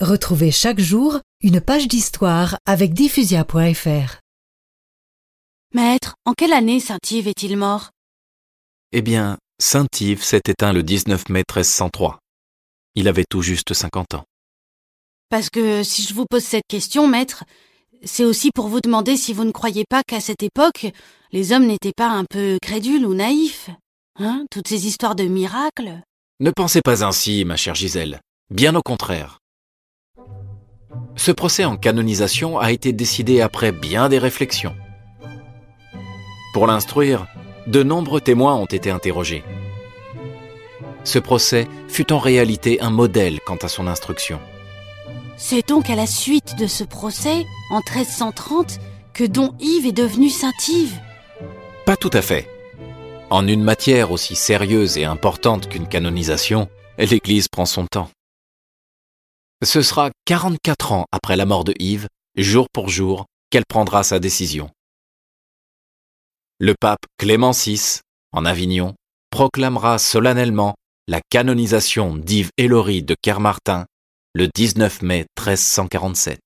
Retrouvez chaque jour une page d'histoire avec diffusia.fr. Maître, en quelle année Saint-Yves est-il mort? Eh bien, Saint-Yves s'est éteint le 19 mai 1303. Il avait tout juste 50 ans. Parce que si je vous pose cette question, maître, c'est aussi pour vous demander si vous ne croyez pas qu'à cette époque, les hommes n'étaient pas un peu crédules ou naïfs. Hein Toutes ces histoires de miracles? Ne pensez pas ainsi, ma chère Gisèle. Bien au contraire. Ce procès en canonisation a été décidé après bien des réflexions. Pour l'instruire, de nombreux témoins ont été interrogés. Ce procès fut en réalité un modèle quant à son instruction. C'est donc à la suite de ce procès, en 1330, que Don Yves est devenu Saint-Yves. Pas tout à fait. En une matière aussi sérieuse et importante qu'une canonisation, l'Église prend son temps. Ce sera 44 ans après la mort de Yves, jour pour jour, qu'elle prendra sa décision. Le pape Clément VI, en Avignon, proclamera solennellement la canonisation d'Yves Hélory de Kermartin le 19 mai 1347.